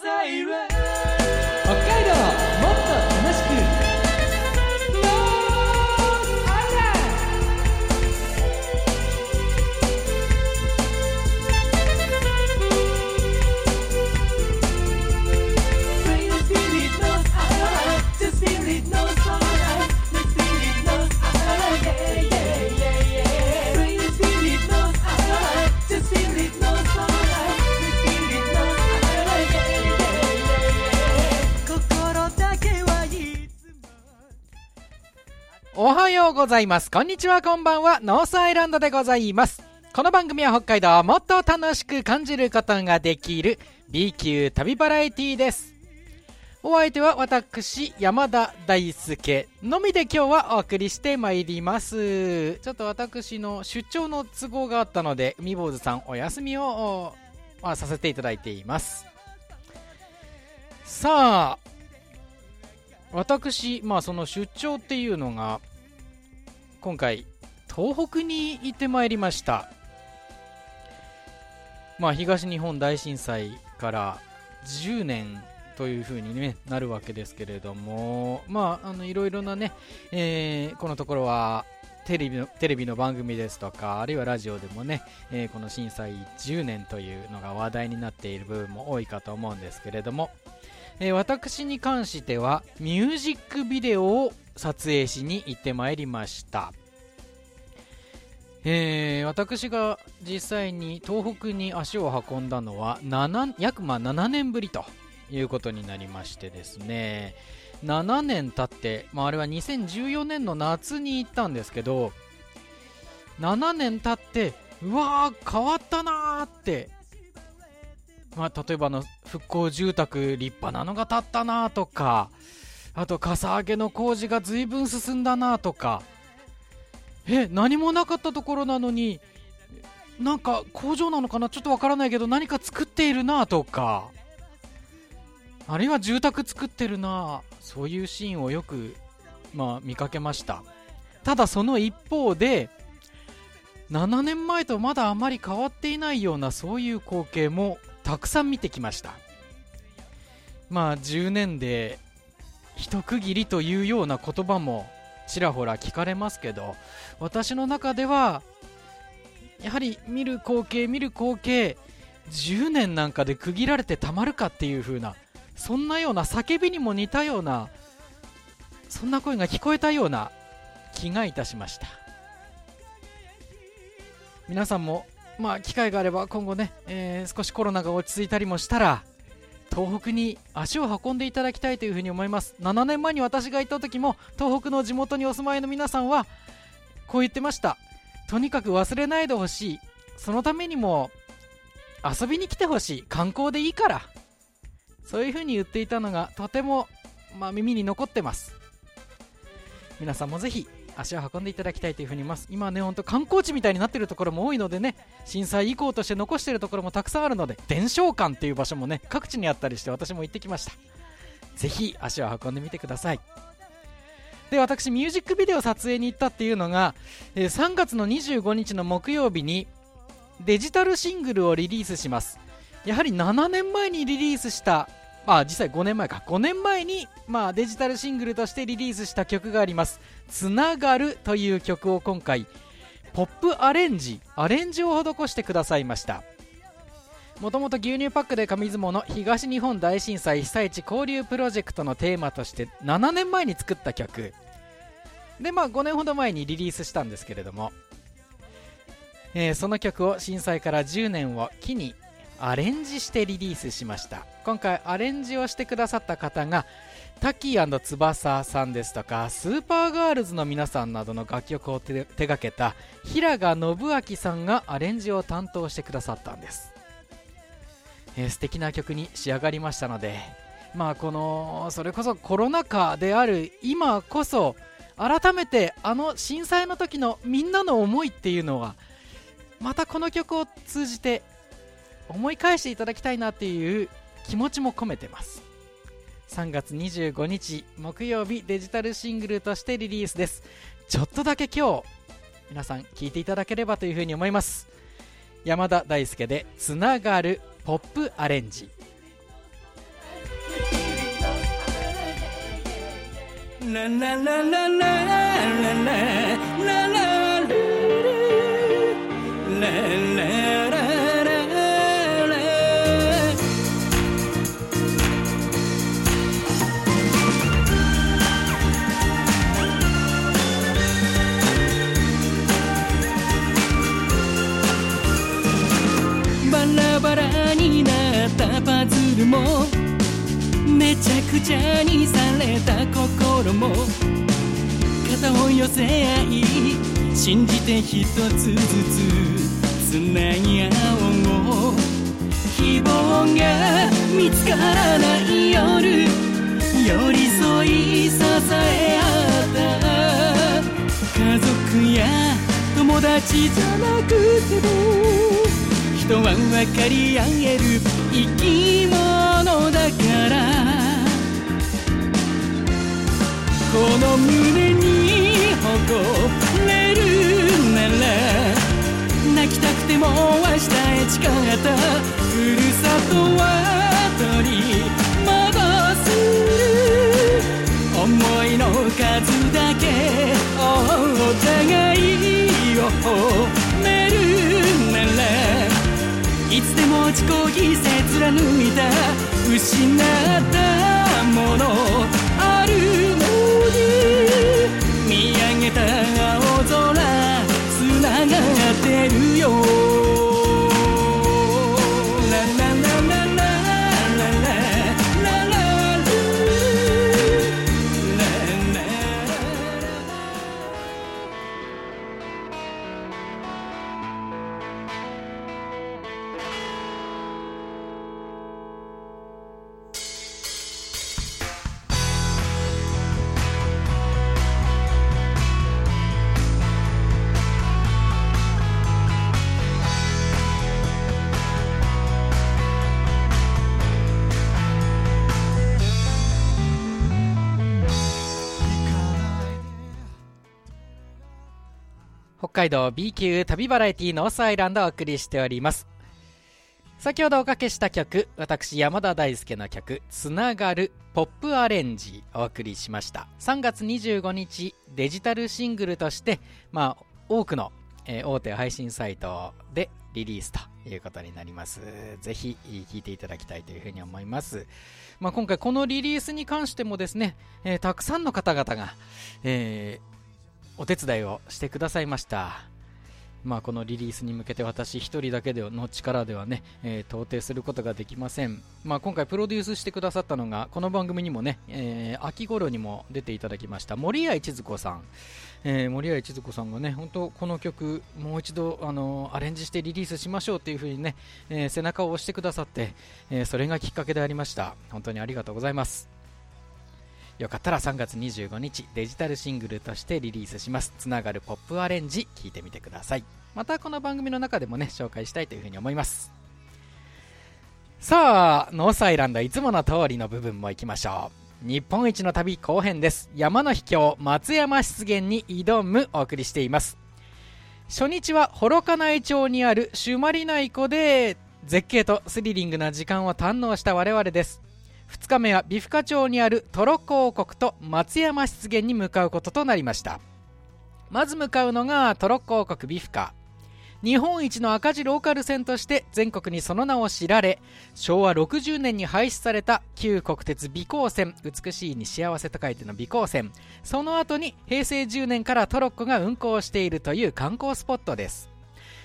北おはようございます。こんにちは、こんばんは。ノースアイランドでございます。この番組は北海道をもっと楽しく感じることができる B 級旅バラエティです。お相手は私、山田大輔のみで今日はお送りしてまいります。ちょっと私の出張の都合があったので、海坊主さんお休みを、まあ、させていただいています。さあ、私、まあその出張っていうのが、今回、東北に行ってまいりました。まあ東日本大震災から10年というふうに、ね、なるわけですけれども、まあ、あのいろいろなね、えーこのところはテレビのテレビの番組ですとか、あるいはラジオでもね、えーこの震災10年というのが話題になっている部分も多いかと思うんですけれども、えー私に関してはミュージックビデオを撮影しに行ってまいりました、えー私が実際に東北に足を運んだのは7約ま7年ぶりということになりましてですね。7年経って、まあ、あれは2014年の夏に行ったんですけど7年経ってうわー変わったなーってまあ、例えばの復興住宅立派なのが建ったなとかあとかさ上げの工事が随分進んだなとか。え何もなかったところなのになんか工場なのかな？ちょっとわからないけど何か作っているなとか。あるいは住宅作ってるな。そういうシーンをよく、まあ、見かけました。ただその一方で7年前とまだあまり変わっていないようなそういう光景もたくさん見てきました。まあ10年で一区切りというような言葉もちらほら聞かれますけど私の中ではやはり見る光景見る光景10年なんかで区切られてたまるかっていう風なそんなような叫びにも似たようなそんな声が聞こえたような気がいたしました。皆さんもまあ機会があれば今後ね、えー少しコロナが落ち着いたりもしたら東北に足を運んでいただきたいというふうに思います。7年前に私が行った時も東北の地元にお住まいの皆さんはこう言ってました。とにかく忘れないでほしい。そのためにも遊びに来てほしい。観光でいいから。そういうふうに言っていたのがとても、まあ、耳に残ってます。皆さんもぜひ足を運んでいただきたいというふうに思います。今ね本当観光地みたいになっているところも多いのでね震災遺構として残しているところもたくさんあるので伝承館っていう場所もね各地にあったりして私も行ってきました。ぜひ足を運んでみてください。で私ミュージックビデオ撮影に行ったっていうのが、3月の25日の木曜日にデジタルシングルをリリースします。やはり7年前にリリースしたまあ実際5年前か。5年前に、まあ、デジタルシングルとしてリリースした曲があります「つながる」という曲を今回ポップアレンジアレンジを施してくださいました。もともと牛乳パックで紙相撲の東日本大震災被災地交流プロジェクトのテーマとして7年前に作った曲。でまあ5年ほど前にリリースしたんですけれども、えーその曲を震災から10年を機にアレンジしてリリースしました。今回アレンジをしてくださった方がタキー翼さんですとかスーパーガールズの皆さんなどの楽曲を手手掛けた平賀信明さんがアレンジを担当してくださったんです、えー素敵な曲に仕上がりましたのでまあこのそれこそコロナ禍である今こそ改めてあの震災の時のみんなの思いっていうのはまたこの曲を通じて思い返していただきたいなっていう気持ちも込めてます。3月25日木曜日デジタルシングルとしてリリースです。ちょっとだけ今日皆さん聞いていただければというふうに思います。山田大輔で「つながるポップアレンジ」ラララララララララララララルも。めちゃくちゃにされた心も。肩を寄せ合い信じて一つずつつなぎ合おう。希望が見つからない夜寄り添い支え合った。家族や友達じゃなくても人は分かり合える。生き物だから。この胸に誇れるなら泣きたくても明日へ誓った。ふるさとは取り戻す。思いの数だけお互いをいつでも自己犠牲貫いた失ったもの。あるのに見上げた海道 B 級旅バラエティノースアイランドをお送りしております。先ほどおかけした曲私山田大輔の曲「つながるポップアレンジ」お送りしました。3月25日デジタルシングルとしてまあ多くの、えー大手配信サイトでリリースということになります。ぜひ聴いていただきたいというふうに思います。まあ、今回このリリースに関してもですね、えーたくさんの方々が、えーお手伝いをしてくださいました。まあ、このリリースに向けて私一人だけでの力ではね、えー到底することができません。まあ、今回プロデュースしてくださったのが、この番組にもね、えー秋頃にも出ていただきました森谷千鶴子さん。えー森谷千鶴子さんがね、本当この曲、もう一度、あのアレンジしてリリースしましょうっていう風にね、え背中を押してくださって、えそれがきっかけでありました。本当にありがとうございます。よかったら3月25日デジタルシングルとしてリリースします。つながるポップアレンジ聞いてみてください。またこの番組の中でもね紹介したいというふうに思います。さあノースアイランドいつもの通りの部分も行きましょう。日本一の旅後編です。山の秘境松山湿原に挑むお送りしています。初日は幌加内町にある朱鞠内湖で絶景とスリリングな時間を堪能した我々です。2日目は美深町にあるトロッコ王国と松山湿原に向かうこととなりました。まず向かうのがトロッコ王国美深日本一の赤字ローカル線として全国にその名を知られ昭和60年に廃止された旧国鉄美高線美しいに幸せと書いての美高線。その後に平成10年からトロッコが運行しているという観光スポットです。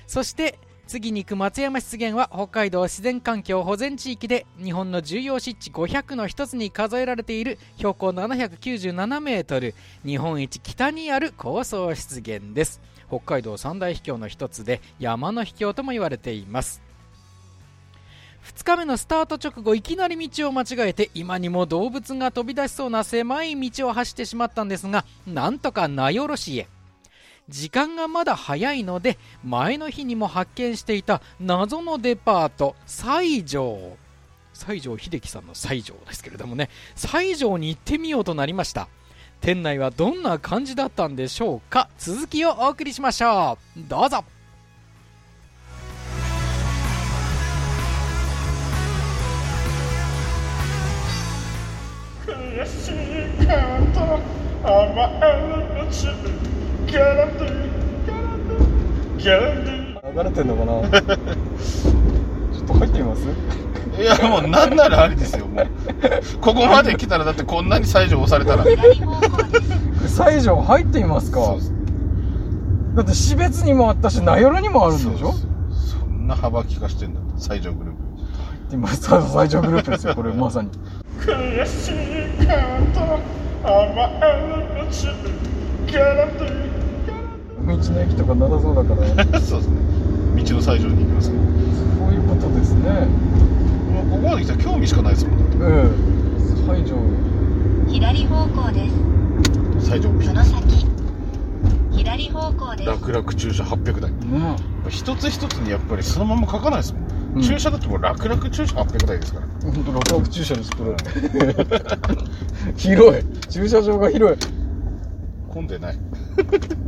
そして次に行く松山湿原は北海道自然環境保全地域で日本の重要湿地500の一つに数えられている標高797メートル日本一北にある高層湿原です。北海道三大秘境の一つで山の秘境とも言われています。2日目のスタート直後いきなり道を間違えて今にも動物が飛び出しそうな狭い道を走ってしまったんですがなんとか名寄市へ。時間がまだ早いので前の日にも発見していた謎のデパート西条西条秀樹さんの西条ですけれどもね。西条に行ってみようとなりました。店内はどんな感じだったんでしょうか。続きをお送りしましょう。どうぞ。悔しいカウント流れてんのかな？ちょっと入ってみます？いやもうなんならありですよもう。ここまで来たらだってこんなに西条押されたら。西条入ってみますか。そうです。だって標別にもあったし名寄にもあるんでしょ？そんな幅利かしてんだ西条グループ。今さ西条グループですよこれまさに。道の駅とかなさそうだから。そうですね。道の西条に行きますけどもそういうことですね。うここまで来たら興味しかないですもんだっええ西条左方向です。て西条ピその先。左方向です。楽々駐車800台。ね。一つ一つにやっぱりそのまま書かないですもん、うん。駐車だってもう楽々駐車800台ですから。本当楽々駐車ですこれ。広い。駐車場が広い混んでない。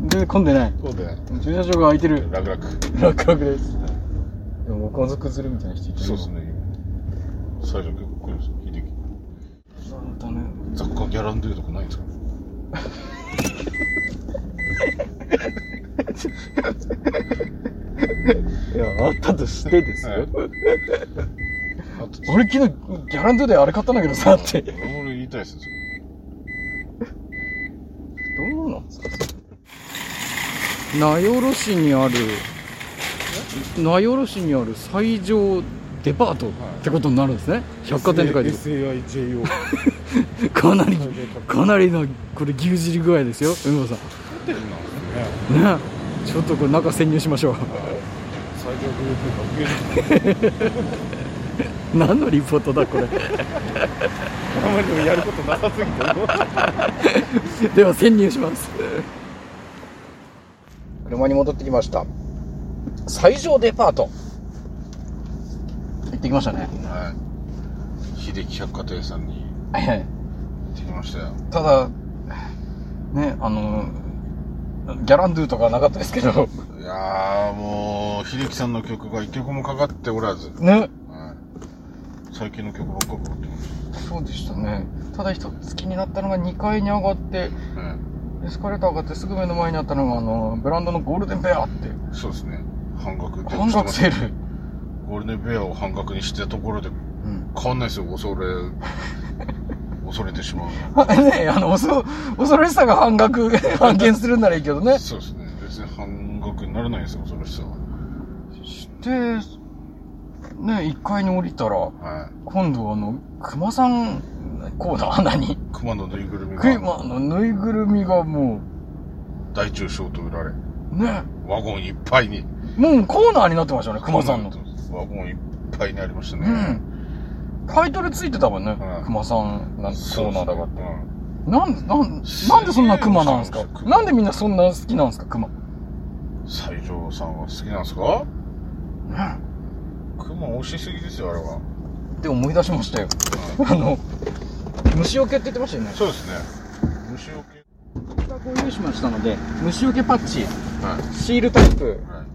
で混んでない。混んでない。駐車場が空いてる。楽々。楽々です。でも家族連れみたいな人いてそうですね。西条結構来るんですよ。秀樹。なんだね。雑貨ギャランドゥとかないんですか？いやあったとしてですよ、はい。俺昨日ギャランドゥであれ買ったんだけどさって。ど俺言いたいですようなんですか名寄市にある名寄市にある最上デパートってことになるんですね。百貨店って書いてる。かなりかなりのこれ牛耳り具合ですよ。海野さん。ね。ね。ちょっとこれ中潜入しましょう。西条グループが何のリポートだこれ。あまりにもやることなさすぎてでは潜入します車に戻ってきました。最上デパート。行ってきましたね。はい秀樹百貨店さんに。はいはい。行ってきましたよ。ただねあのギャランドゥとかなかったですけど。いやーもう秀樹さんの曲が一曲もかかっておらず、ね。はい、最近の曲ばっかかかってます。そうでしたね。ただ一つ気になったのが2階に上がってねエスカレーター上がってすぐ目の前にあったのがあのブランドのゴールデンベアって。そうですね。半額で。半額セール、ゴールデンベアを半額にしたところでうん、変わんないですよ恐れ 恐れてしまうあ ねあの恐恐ろしさが半額 半減するんならいいけどね。そうですね。別に半額にならないんですよ恐ろしさは。してね1階に降りたらはい。今度あの熊さんコーナー何熊のぬいぐるみが。熊のぬいぐるみがも大中小と売られ。うね。ワゴンいっぱいに。もうコーナーになってましたね熊さんの。ワゴンいっぱいにありましたね、うん。タイトルついてたもんね、うん。熊さんなんコそうーナーだから。ってうんなんなんなんでそんな熊なんですかなんでみんなそんな好きなんですか熊？西条さんは好きなんですか？ね。熊美味しすぎですよあれは、って思い出しましたよ。あの虫除けって言ってましたよね。そうですね。虫除け。こう用意しましたので虫除けパッチ。はい。シールタイプ。はい。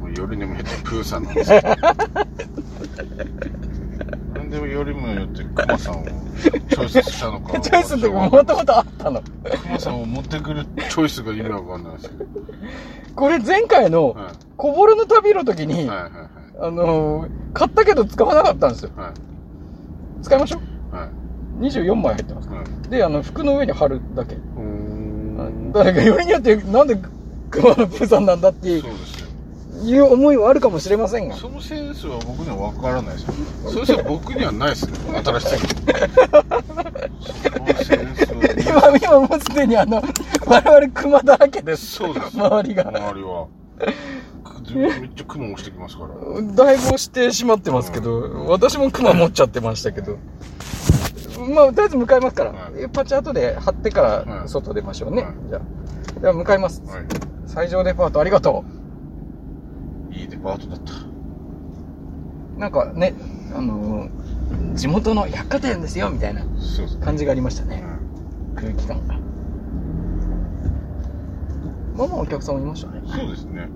もうよりにも減ってプーさんなんですよ。なんでもよりもよってクマさんをチョイスしたのか。チョイスってもともとあったの。クマさんを持ってくるチョイスが意味わかんないですよこれ前回のはこぼれの旅の時いに、はいはい。あのー買ったけど使わなかったんですよ。はい。使いましょうはい。24枚入ってますはい。であの服の上に貼るだけ。うーん。だからよりによってなんで熊野プーさんなんだっていうそうですよ。いう思いはあるかもしれませんが。そのセンスは僕には分からないですよ。そのセンスは僕にはないですね。新しすぎてそのセンスは今今もうすでにあの我々熊だらけです。そうです。周りが。周りはめっちゃ雲押してきますからだいぶ押してしまってますけど、私も熊持っちゃってましたけど。まあ、とりあえず向かいますから、はいパチ後で貼ってからはい外出ましょうね。はいじゃあ。では向かいます。はい最上デパートありがといいデパートだったう。なんかね、あのー地元の百貨店ですよ、みたいな感じがありましたね。う空気感が。まあまあお客さんもいましたね。んそうですね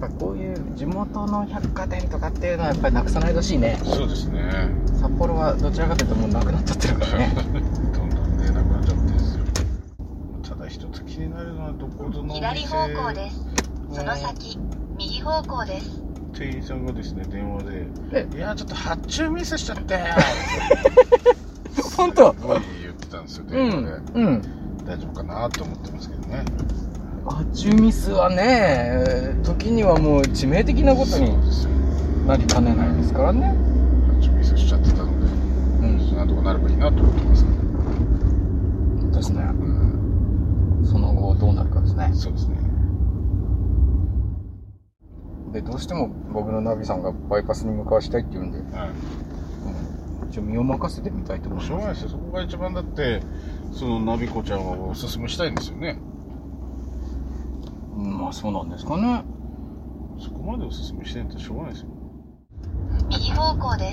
ぱこういう地元の百貨店とかっていうのはやっぱりなくさないでほしいね。そうですね。札幌はどちらかというともうなくなっちゃってるからね。どんどんねなくなっちゃってるんですよ。ただ一つ気になるのはどこぞの左方向です。その先右方向です。店員さんがですね電話え？で「いやちょっと発注ミスしちゃって」本当？すごい言ってたんですよう電話で、んうん。大丈夫かなと思ってますけどね発注ミスはね時にはもう致命的なことになりかねないですからね。発注ミスしちゃってたのでうん。なんとかなればいいなと思ってますけど、ですね。うん、その後どうなるかですね。そうですね。でどうしても僕のナビさんがバイパスに向かわしたいって言うんで、はい。うん、一応身を任せてみたいと思いましょうがないですよ。そこが一番だってそのナビコちゃんをおすすめしたいんですよね。うんまあそうなんですかね。そこまでおすすめしてんってしょうがないですよ。右方向で。す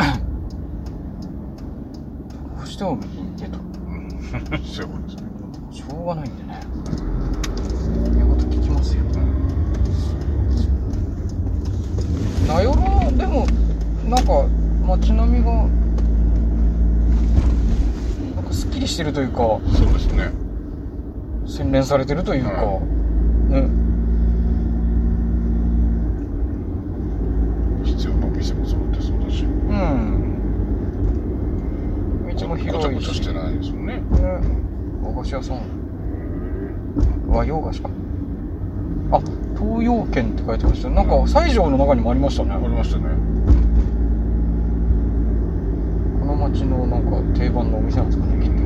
どうしても右に行けと。う んそうですね。しょうがないんでね。言うこと聞きますよ。名寄はでもなんか街並みがなんかすっきりしてるというか。そうですね。洗練されてるというか、はね必要なお店も揃ってそうだしうん道もごちゃごちゃしてないですもんね。ね。和菓子屋さん。和洋菓子か。あ東洋軒って書いてましたなんか西条の中にもありましたね。ありましたね。この町のなんか定番のお店なんですかねきっと。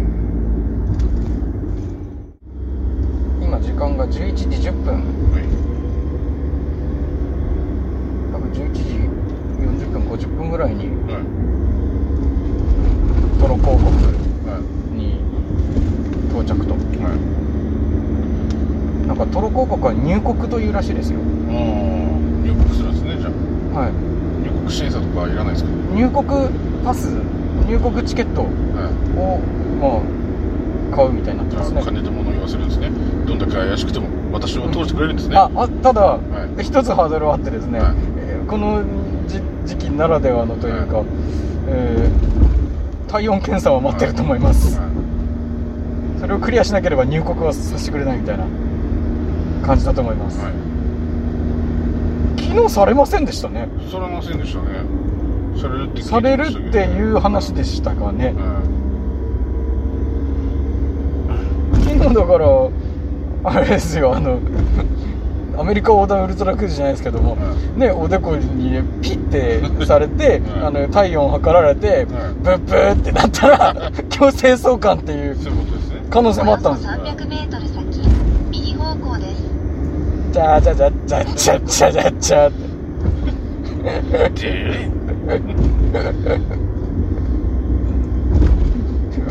今時間が11時10分。はい。多分11時40分50分ぐらいにはいトロ広告はいに到着と。はい。なんかトロ広告は入国というらしいですよ。入国するんですねじゃあ。はい。入国審査とかいらないですか？入国パス入国チケットはい。をまあ買うみたいになってますね。金で物言わせるんですね。どんだけ怪しくても私を通してくれるんですね。ああただ、はい。一つハードルはあってですね、はい。えーこのじ時期ならではのというか、はい。えー体温検査は待ってると思います、はいそれをクリアしなければ入国はさせてくれないみたいな感じだと思います、はい。昨日されませんでしたね。されませんでしたね。されるってされるっていう話でしたがね。は昨日だからあれですよあのアメリカ横断ウルトラクイズじゃないですけども、ね、おでこにねピッてされて、あの体温測られて、ブッブーってなったら 強制送還っていう可能性もあったんですよ。じゃあじゃじゃじゃじゃじゃじゃじゃって。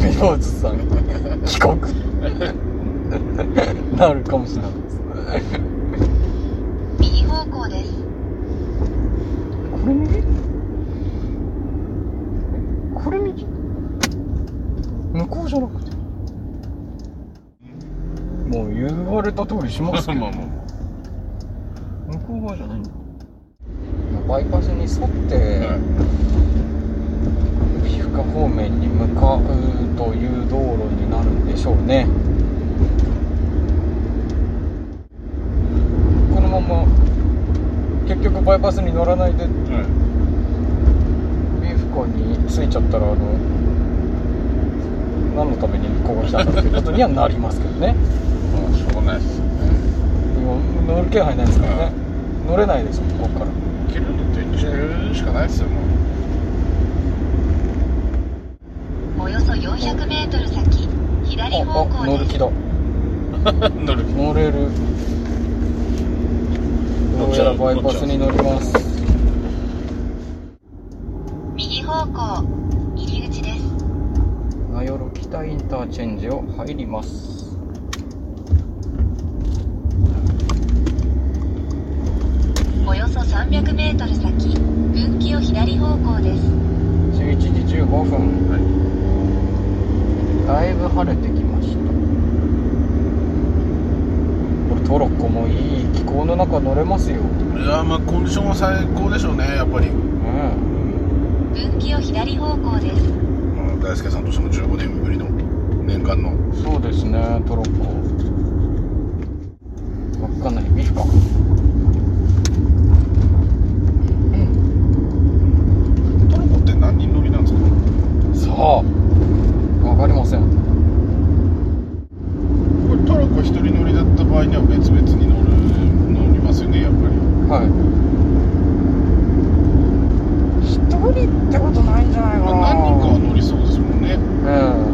美容師さん帰国なるかもしれない右方向です。これ右これ右向こうじゃなくて。もう言われた通りしますけどまあまあま向こう側じゃないんだバイパスに沿って、あはい。皮膚科方面に向かうという道路になるんでしょうねこのまま結局バイパスに乗らないで。はい皮膚科に着いちゃったらあの何のためにここ来たんだっていうことにはな りますけどね。まあしょうがないですよね今乗る気配ないですからね乗れないですもんここから。切るのって言っちゃうしかないですよもう。およそ400メートル先左あ方あ向です乗る気だ。乗る乗れるどうやらバイパスに乗ります。右方向入り口です。名寄北インターチェンジを入ります。およそ300メートル先分岐を左方向です。11時15分、だいぶ晴れてきましたこれトロッコもいい気候の中乗れますよ。いやまあコンディションは最高でしょうねやっぱり。うん。分岐をを左方向です。うん大輔さんとしても15年ぶりの念願の。そうですねトロッコわかんない見るかトロッコって何人乗りなんですかさあわかりませんこれトロッコ一人乗りだった場合には別々に乗る乗りますよねやっぱりはい一人ってことないんじゃないかなまあ何人かは乗りそうですもんねうん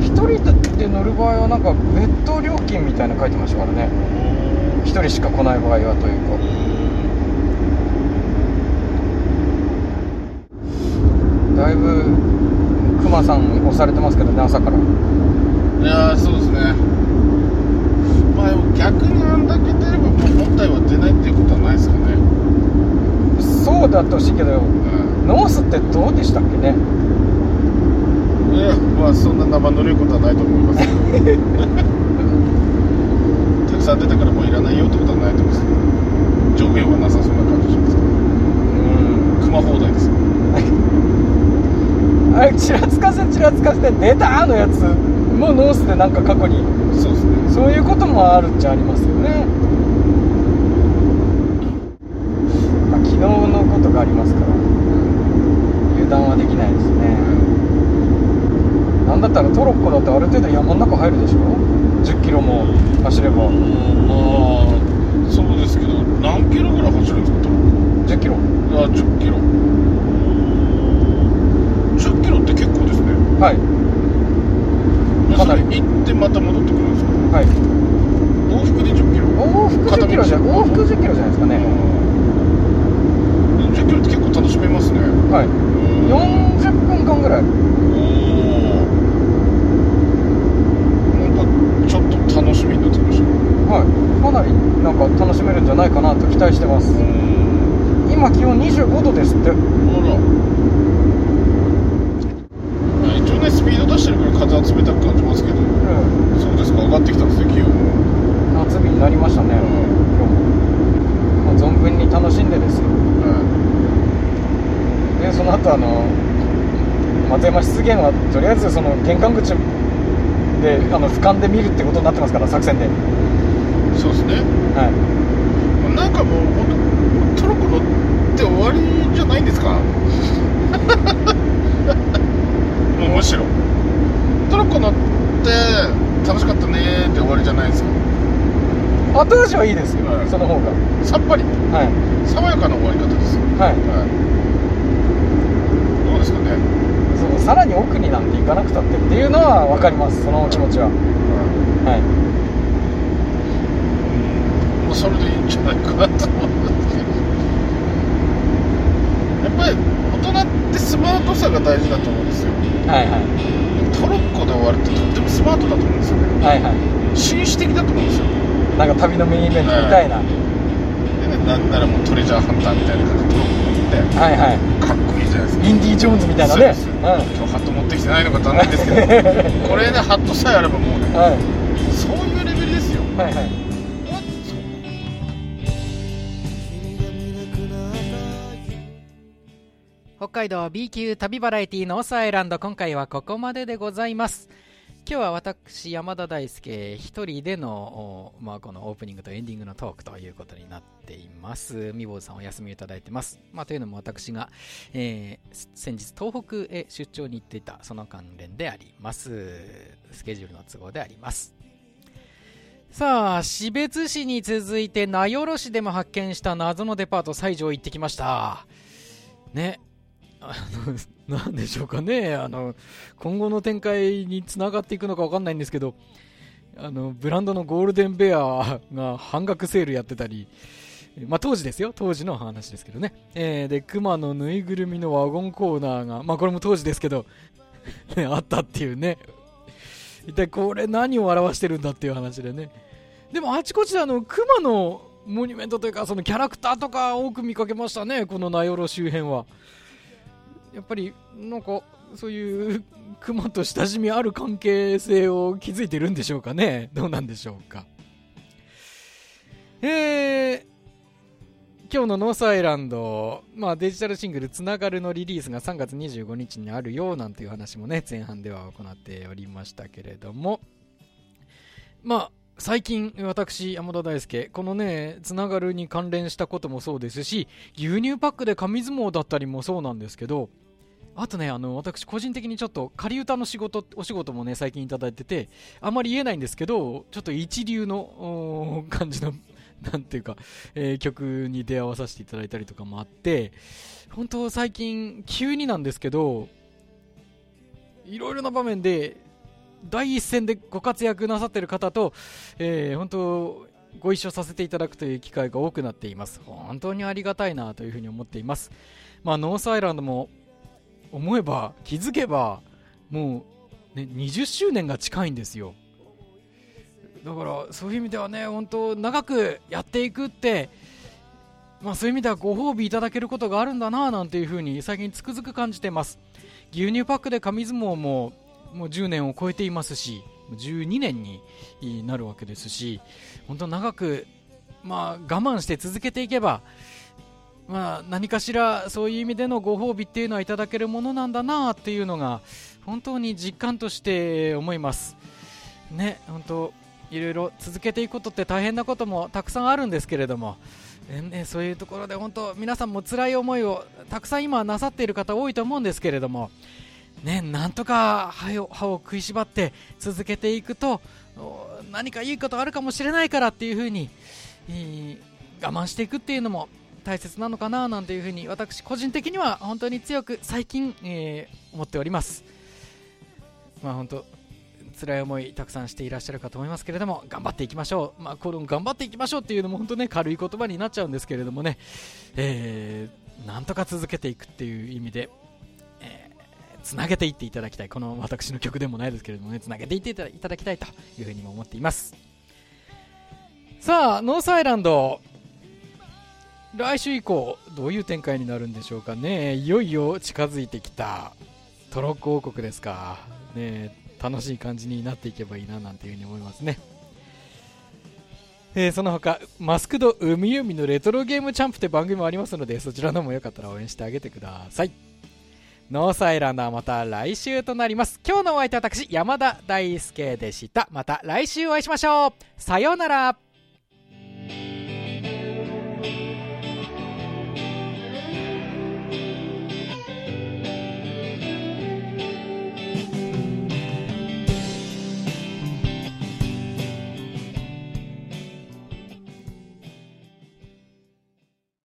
一人で乗る場合はなんか別途料金みたいなの書いてましたからね一人しか来ない場合はというかだいぶクマさん押されてますけどね朝からいやーそうですねまあでも逆にあんだけ出ればもう本体は出ないっていうことはないですかねそうだとほしいけどうん。ノースってどうでしたっけね？いやまあそんな生乗れることはないと思いますけど たくさん出たからもういらないよってことはないと思います上限はなさそうな感じしますうん。熊放題です。よ あれちらつかせちらつかせて出たのやつもうノースでなんか過去に。そうですね。そういうこともあるっちゃありますよね、まあ、昨日のことがありますから。油断はできないですね。なんだったらトロッコだってある程度山の中入るでしょ。1 0キロも走れば。まあそうですけど何キロぐらい走るんですかトロッ1 0キロ。コあ10キロ。10キロって結構ですね。はい。かなり。行ってまた戻ってくるんですか？はい。往復で10キロ？往復10キロじゃ往復10キロじゃないですかね10キロって結構楽しめますね。はい。40分間ぐらい。なんかちょっと楽しみになってきました。はい。かなりなんか楽しめるんじゃないかなと期待してます。今気温25度ですって。あら。一応ねスピード出してるから風は冷たく感じますけど。うん。そうですか上がってきたんですね気温。も夏日になりましたね、う存分に楽しんでですよでその後あの松山湿原はとりあえずその玄関口であの俯瞰で見るってことになってますから作戦で、そうですね。はい、なんかもう本当トロッコ乗って終わりじゃないんですか？もうむしろ。トロッコ乗って楽しかったねーって終わりじゃないですか。後味はいいですよ、はい。その方が。さっぱり。はい。爽やかな終わり方ですよ。はい。はいそうさらに奥になんて行かなくたってっていうのは分かります。その気持ちは。はい。もうそれでいいんじゃないかなと思うんですけど。やっぱり大人ってスマートさが大事だと思うんですよ。はいはい。トロッコで終わるってとってもスマートだと思うんですよね。はいはい。紳士的だと思うんですよ。なんか旅のメインイベントみたいな、でねなんならもうトレジャーハンターみたいな感じで。トロッコ乗ってはいはい。かっこいいじゃないですか。インディ・ージョーンズみたいなね。そうです今日ハット持ってきてないのかとはないんですけど これねハットさえあればもうねはい。そういうレベルですよ。はいはい。北海道 B 級旅バラエティノースアイランド今回はここまででございます今日は私山田大輔一人での、まあ、このオープニングとエンディングのトークということになっています。みぼうさんお休みいただいてます、まあ、というのも私が、えー先日東北へ出張に行っていたその関連であります。スケジュールの都合であります。さあ標別市に続いて名寄市でも発見した謎のデパート西条行ってきました。ね。あの、なんでしょうかね、あの、今後の展開につながっていくのかわかんないんですけど、あの、ブランドのゴールデンベアが半額セールやってたり、まあ当時ですよ、当時の話ですけどね。えーで、熊のぬいぐるみのワゴンコーナーが、まあこれも当時ですけど、あったっていうね。一体これ何を表してるんだっていう話でね。でもあちこちであの、熊のモニュメントというか、そのキャラクターとか多く見かけましたね、この名寄周辺は。やっぱりなんかそういう熊と親しみある関係性を築いてるんでしょうかね。どうなんでしょうか。えー、今日のノースアイランド、まあ、デジタルシングル「つながる」のリリースが3月25日にあるよなんていう話もね前半では行っておりましたけれども。まあ最近私山田大輔このねつながるに関連したこともそうですし牛乳パックで紙相撲だったりもそうなんですけどあとね、あの、私個人的にちょっと仮歌の仕事、お仕事もね、最近いただいてて、あまり言えないんですけど、ちょっと一流の感じの、なんていうか、えー曲に出会わさせていただいたりとかもあって、本当最近、急になんですけど、いろいろな場面で、第一線でご活躍なさっている方と、えー本当、ご一緒させていただくという機会が多くなっています。本当にありがたいなというふうに思っています。まあ、ノースアイランドも思えば気づけばもう、ね、20周年が近いんですよだからそういう意味ではね本当長くやっていくってまあそういう意味ではご褒美いただけることがあるんだななんていうふうに最近つくづく感じてます牛乳パックで紙相撲ももう10年を超えていますし12年になるわけですし本当長くまあ我慢して続けていけばまあ、何かしらそういう意味でのご褒美っていうのはいただけるものなんだなっていうのが本当に実感として思います。ね本当いろいろ続けていくことって大変なこともたくさんあるんですけれども、えね、そういうところで本当皆さんも辛い思いをたくさん今なさっている方多いと思うんですけれどもね、なんとか歯を歯を食いしばって続けていくと何かいいことあるかもしれないからっていうふうに、えー我慢していくっていうのも大切なのかななんていうふうに私個人的には本当に強く最近、えー思っております。まあ本当辛い思いたくさんしていらっしゃるかと思いますけれども頑張っていきましょう。まあこの頑張っていきましょうっていうのも本当ね軽い言葉になっちゃうんですけれどもね、えーなんとか続けていくっていう意味で、つなげていっていただきたい。この私の曲でもないですけれどもねつなげていっていただきたいというふうにも思っています。さあノースアイランド。来週以降どういう展開になるんでしょうかね。いよいよ近づいてきた。トロッコ王国ですか。ね楽しい感じになっていけばいいななんていうふうに思いますね。えーその他マスクド海海のレトロゲームチャンプって番組もありますのでそちらのもよかったら応援してあげてください。ノースアイランドはまた来週となります。今日のお相手は私山田大輔でした。また来週お会いしましょう。さようなら。